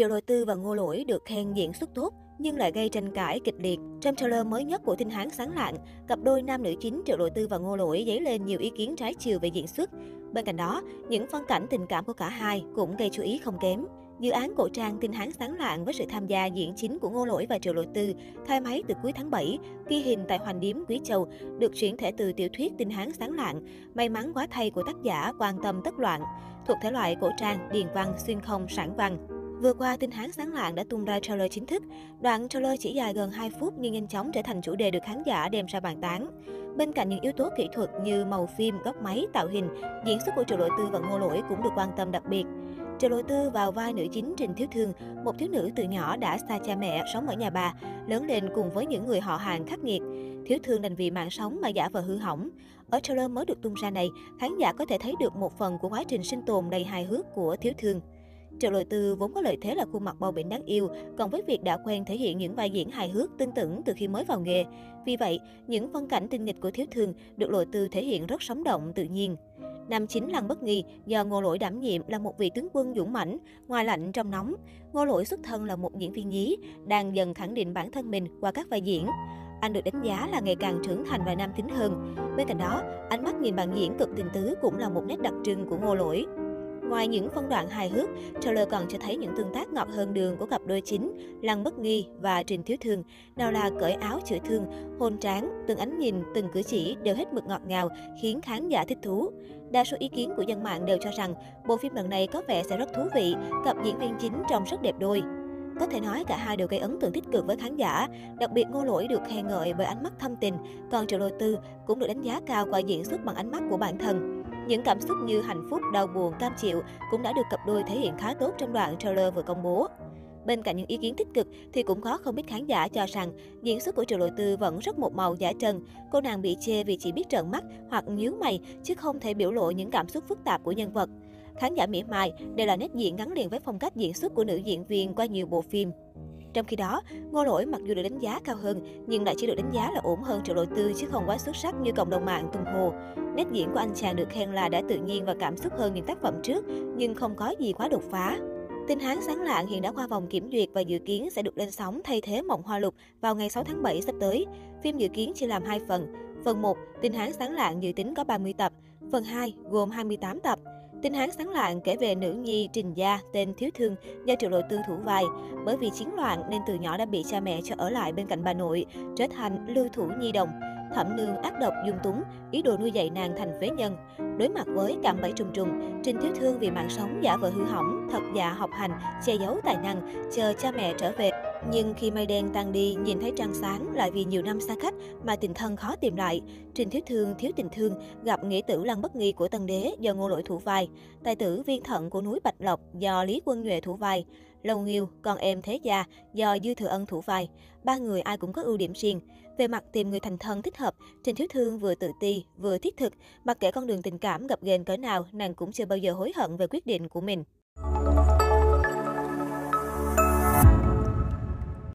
Triệu Lôi Tư và Ngô Lỗi được khen diễn xuất tốt nhưng lại gây tranh cãi kịch liệt. Trong trailer mới nhất của Tinh Hán Sáng Lạng, cặp đôi nam nữ chính Triệu Lôi Tư và Ngô Lỗi dấy lên nhiều ý kiến trái chiều về diễn xuất. Bên cạnh đó, những phân cảnh tình cảm của cả hai cũng gây chú ý không kém. Dự án cổ trang Tinh Hán Sáng Lạng với sự tham gia diễn chính của Ngô Lỗi và Triệu Lôi Tư thay máy từ cuối tháng 7, ghi hình tại Hoành Điếm Quý Châu, được chuyển thể từ tiểu thuyết Tinh Hán Sáng Lạng, may mắn quá thay của tác giả quan tâm tất loạn, thuộc thể loại cổ trang, điền văn, xuyên không, sản văn. Vừa qua, tin Hán sáng lạng đã tung ra trailer chính thức. Đoạn trailer chỉ dài gần 2 phút nhưng nhanh chóng trở thành chủ đề được khán giả đem ra bàn tán. Bên cạnh những yếu tố kỹ thuật như màu phim, góc máy, tạo hình, diễn xuất của Triệu Lỗi Tư và Ngô Lỗi cũng được quan tâm đặc biệt. Triệu Lỗi Tư vào vai nữ chính Trình Thiếu Thương, một thiếu nữ từ nhỏ đã xa cha mẹ, sống ở nhà bà, lớn lên cùng với những người họ hàng khắc nghiệt. Thiếu Thương đành vì mạng sống mà giả vờ hư hỏng. Ở trailer mới được tung ra này, khán giả có thể thấy được một phần của quá trình sinh tồn đầy hài hước của Thiếu Thương. Triệu Lôi Tư vốn có lợi thế là khuôn mặt bao bĩnh đáng yêu, còn với việc đã quen thể hiện những vai diễn hài hước tương tưởng từ khi mới vào nghề. Vì vậy, những phân cảnh tinh nghịch của Thiếu thường được Lôi Tư thể hiện rất sống động, tự nhiên. Nam chính Lăng Bất Nghi do Ngô Lỗi đảm nhiệm là một vị tướng quân dũng mãnh, ngoài lạnh trong nóng. Ngô Lỗi xuất thân là một diễn viên nhí, đang dần khẳng định bản thân mình qua các vai diễn. Anh được đánh giá là ngày càng trưởng thành và nam tính hơn. Bên cạnh đó, ánh mắt nhìn bạn diễn cực tình tứ cũng là một nét đặc trưng của Ngô Lỗi. Ngoài những phân đoạn hài hước, trailer còn cho thấy những tương tác ngọt hơn đường của cặp đôi chính Lăng Bất Nghi và Trình Thiếu Thương. Nào là cởi áo chữa thương, hôn tráng, từng ánh nhìn, từng cử chỉ đều hết mực ngọt ngào, khiến khán giả thích thú. Đa số ý kiến của dân mạng đều cho rằng bộ phim lần này có vẻ sẽ rất thú vị, cặp diễn viên chính trông rất đẹp đôi. Có thể nói cả hai đều gây ấn tượng tích cực với khán giả, đặc biệt Ngô Lỗi được khen ngợi bởi ánh mắt thâm tình, còn Triệu Lôi Tư cũng được đánh giá cao qua diễn xuất bằng ánh mắt của bản thân. Những cảm xúc như hạnh phúc, đau buồn, cam chịu cũng đã được cặp đôi thể hiện khá tốt trong đoạn trailer vừa công bố. Bên cạnh những ý kiến tích cực thì cũng có không ít khán giả cho rằng diễn xuất của Triệu Lộ Tư vẫn rất một màu giả trần. Cô nàng bị chê vì chỉ biết trợn mắt hoặc nhíu mày chứ không thể biểu lộ những cảm xúc phức tạp của nhân vật. Khán giả mỉa mai đây là nét diện gắn liền với phong cách diễn xuất của nữ diễn viên qua nhiều bộ phim. Trong khi đó, Ngô Lỗi mặc dù được đánh giá cao hơn, nhưng lại chỉ được đánh giá là ổn hơn Triệu Lộ Tư chứ không quá xuất sắc như cộng đồng mạng tung hô. Nét diễn của anh chàng được khen là đã tự nhiên và cảm xúc hơn những tác phẩm trước, nhưng không có gì quá đột phá. Tin Hán Sáng Lạng hiện đã qua vòng kiểm duyệt và dự kiến sẽ được lên sóng thay thế Mộng Hoa Lục vào ngày 6 tháng 7 sắp tới. Phim dự kiến chia làm hai phần. Phần 1, Tin Hán Sáng Lạng dự tính có 30 tập. Phần 2, gồm 28 tập. Tin Hán sáng loạn kể về nữ nhi Trình Gia tên Thiếu Thương do Triệu Lộ Tư thủ vai. Bởi vì chiến loạn nên từ nhỏ đã bị cha mẹ cho ở lại bên cạnh bà nội, trở thành lưu thủ nhi đồng. Thẩm nương ác độc dung túng, ý đồ nuôi dạy nàng thành phế nhân. Đối mặt với cạm bẫy trùng trùng, Trình Thiếu Thương vì mạng sống giả vờ hư hỏng, thật dạ học hành, che giấu tài năng, chờ cha mẹ trở về. Nhưng khi mây đen tan đi, nhìn thấy trăng sáng lại vì nhiều năm xa cách mà tình thân khó tìm lại. Trình Thiếu Thương thiếu tình thương, gặp nghĩa tử lăng bất nghi của Tân Đế do ngô lỗi thủ vai. Tài tử viên thận của núi Bạch Lộc do Lý Quân Nhuệ thủ vai. Lâu Nghiêu, con em Thế Gia do Dư Thừa Ân thủ vai. Ba người ai cũng có ưu điểm riêng. Về mặt tìm người thành thân thích hợp, Trình Thiếu Thương vừa tự ti, vừa thiết thực. Mặc kệ con đường tình cảm gặp ghềnh cỡ nào, nàng cũng chưa bao giờ hối hận về quyết định của mình.